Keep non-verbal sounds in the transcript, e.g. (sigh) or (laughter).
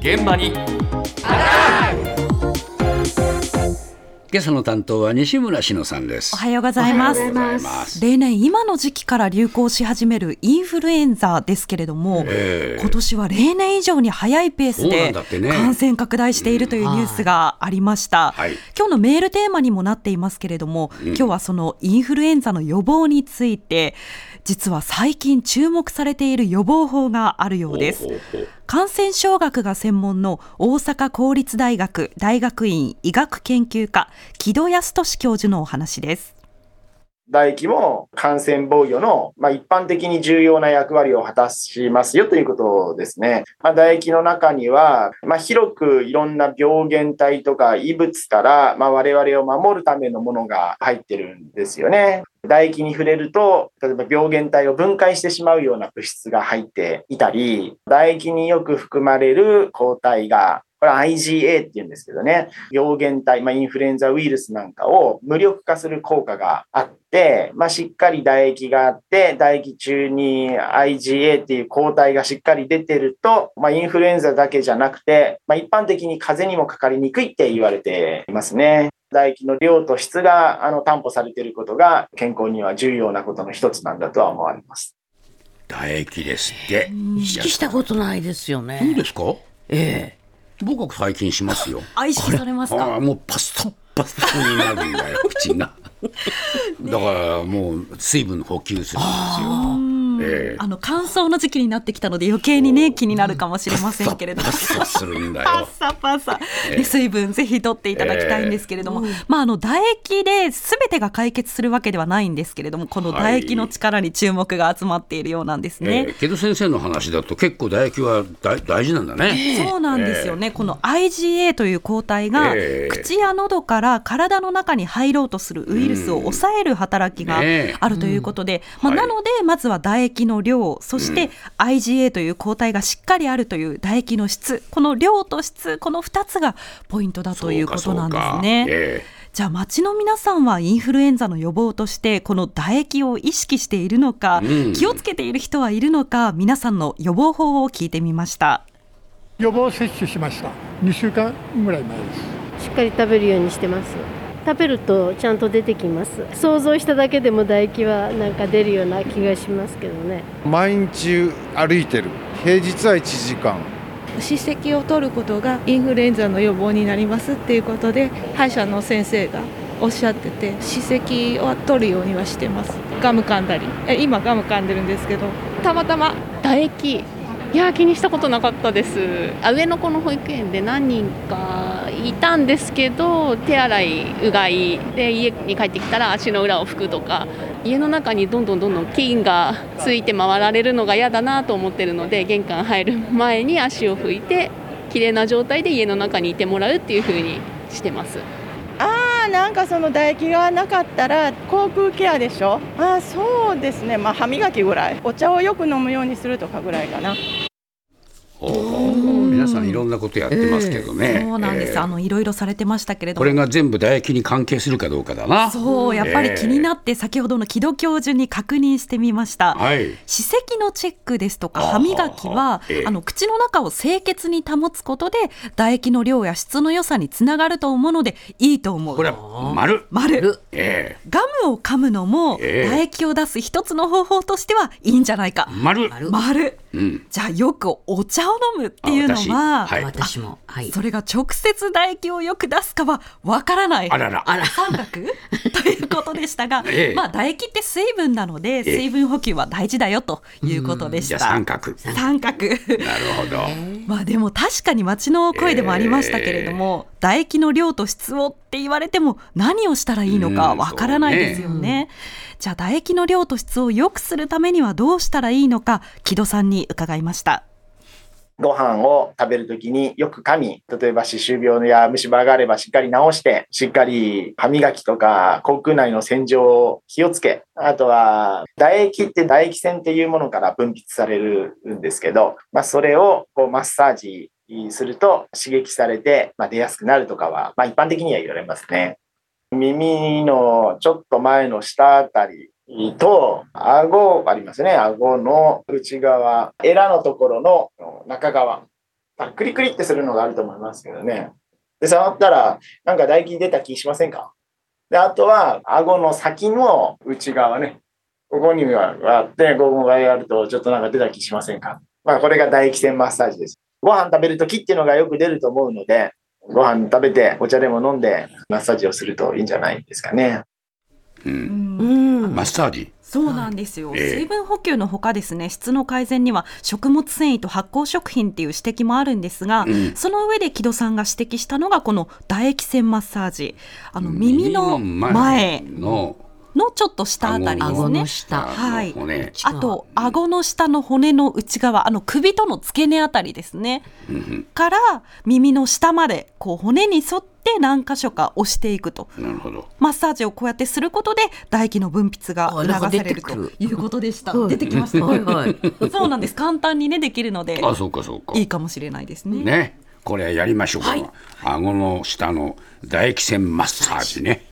現場に。今朝の担当は西村篠さんです。おはようございます。例年今の時期から流行し始めるインフルエンザですけれども、ええ。今年は例年以上に早いペースで感染拡大しているというニュースがありました、はい。今日のメールテーマにもなっていますけれども、今日はそのインフルエンザの予防について実は最近注目されている予防法があるようです。ほうほうほう感染症学が専門の大阪公立大学大学院医学研究科木戸康俊教授のお話です。唾液も感染防御の、まあ、一般的に重要な役割を果たしますよということですね。まあ、唾液の中には、まあ、広くいろんな病原体とか異物から、まあ、我々を守るためのものが入ってるんですよね。唾液に触れると、例えば病原体を分解してしまうような物質が入っていたり、唾液によく含まれる抗体がこれは IgA って言うんですけどね、病原体、まあ、インフルエンザウイルスなんかを無力化する効果があって、まあ、しっかり唾液があって、唾液中に IgA っていう抗体がしっかり出てると、まあ、インフルエンザだけじゃなくて、まあ、一般的に風邪にもかかりにくいって言われていますね。唾液の量と質があの担保されていることが健康には重要なことの一つなんだとは思われます。唾液ですって意識したことないですよいいね。ですか？え僕は最近しますよ。あ意識されますか？もうパスタパスタになるんだよ口が (laughs) だからもう水分補給するんですよええ。あの乾燥の時期になってきたので余計にね気になるかもしれませんけれども。パスタするんだパよサパサ、ええ。で水分ぜひ取っていただきたいんですけれども、まああの唾液で全てが解決するわけではないんですけれどもこの唾液の力に注目が集まっているようなんですね。ええ。けど先生の話だと結構唾液は大大事なんだね、そうなんですよね、この IgA という抗体が、ええ。口や喉から体の中に入ろうとするウイルスを抑える働きがあるということで、まあ、はい。なのでまずは唾液の量そして IgA という抗体がしっかりあるという唾液の質。この量と質この2つがポイントだということなんですね。じゃあ街の皆さんはインフルエンザの予防としてこの唾液を意識しているのか、うん。気をつけている人はいるのか皆さんの予防法を聞いてみました。予防接種しました。2週間ぐらい前です。しっかり食べるようにしてます食べるとちゃんと出てきます。想像しただけでも唾液はなんか出るような気がしますけどね。毎日歩いてる。平日は1時間。歯石を取ることがインフルエンザの予防になりますっていうことで歯医者の先生がおっしゃってて歯石は取るようにはしてます。ガム噛んだり。え今ガム噛んでるんですけどたまたま唾液いや気にしたことなかったです。あ上の子の保育園で何人かいたんですけど手洗いうがいで家に帰ってきたら足の裏を拭くとか家の中にどんどんどんどん菌がついて回られるのが嫌だなと思ってるので玄関入る前に足を拭いて綺麗な状態で家の中にいてもらうっていう風にしてます。なんかその唾液がなかったら口腔ケアでしょ？あそうですね。まあ歯磨きぐらい。お茶をよく飲むようにするとかぐらいかな。ほうほう。皆さんいろんなことやってますけどね、そうなんです、ええ。あのいろいろされてましたけれど。もこれが全部唾液に関係するかどうかだな。そうやっぱり気になって先ほどの木戸教授に確認してみました、はい。歯石のチェックですとか歯磨きはええ。あの口の中を清潔に保つことで唾液の量や質の良さにつながると思うのでいいと思う。これは丸。丸。えガムを噛むのもええ。唾液を出す一つの方法としてはいいんじゃないか。え丸。丸。うん。じゃあよくお茶を飲むっていうのあは、私はい私も。はい。それが直接唾液をよく出すかはわからないあららあら。三角？(laughs) ということでしたが、ええまあ唾液って水分なので水分補給は大事だよということでしじゃあた。三角三角なるほどまあでも確かに街の声でもありましたけれども、唾液の量と質をって言われても何をしたらいいのかわからないですよね。じゃあ唾液の量と質を良くするためにはどうしたらいいのか木戸さんに伺いました。ご飯を食べるときによく噛み、例えば歯周病や虫歯があればしっかり治して、しっかり歯磨きとか口腔内の洗浄を気をつけ、あとは唾液って唾液腺っていうものから分泌されるんですけど、まあ、それをこうマッサージすると刺激されて、ま、出やすくなるとかは、まあ、一般的には言われますね。耳のちょっと前の下あたりと、顎ありますね。顎の内側、エラのところの中側。あクリクリってするのがあると思いますけどね。で、触ったら、なんか唾液出た気しませんか？で、あとは、顎の先の内側ね。ここにはあって、ここがやると、ちょっとなんか出た気しませんか？まあ、これが唾液腺マッサージです。ご飯食べるときっていうのがよく出ると思うので、ご飯食べて、お茶でも飲んで、マッサージをするといいんじゃないですかね。うん。マッサージそうなんですよ、ええ。水分補給のほかですね質の改善には食物繊維と発酵食品っていう指摘もあるんですが、うん。その上で木戸さんが指摘したのがこの唾液腺マッサージ。あの耳の前ののちょっと下あたりです顎ねの下。はい。骨、あと顎の下の骨の内側。あの首との付け根あたりですね。から耳の下までこう骨に沿って何箇所か押していくと。なるほど。マッサージをこうやってすることで唾液の分泌が促されるということでした。はい。出てきました。はいはい。(laughs) そうなんです。簡単にねできるので。あそうかそうか。いいかもしれないですね。ね。これやりましょう。か、顎の下の唾液腺マッサージね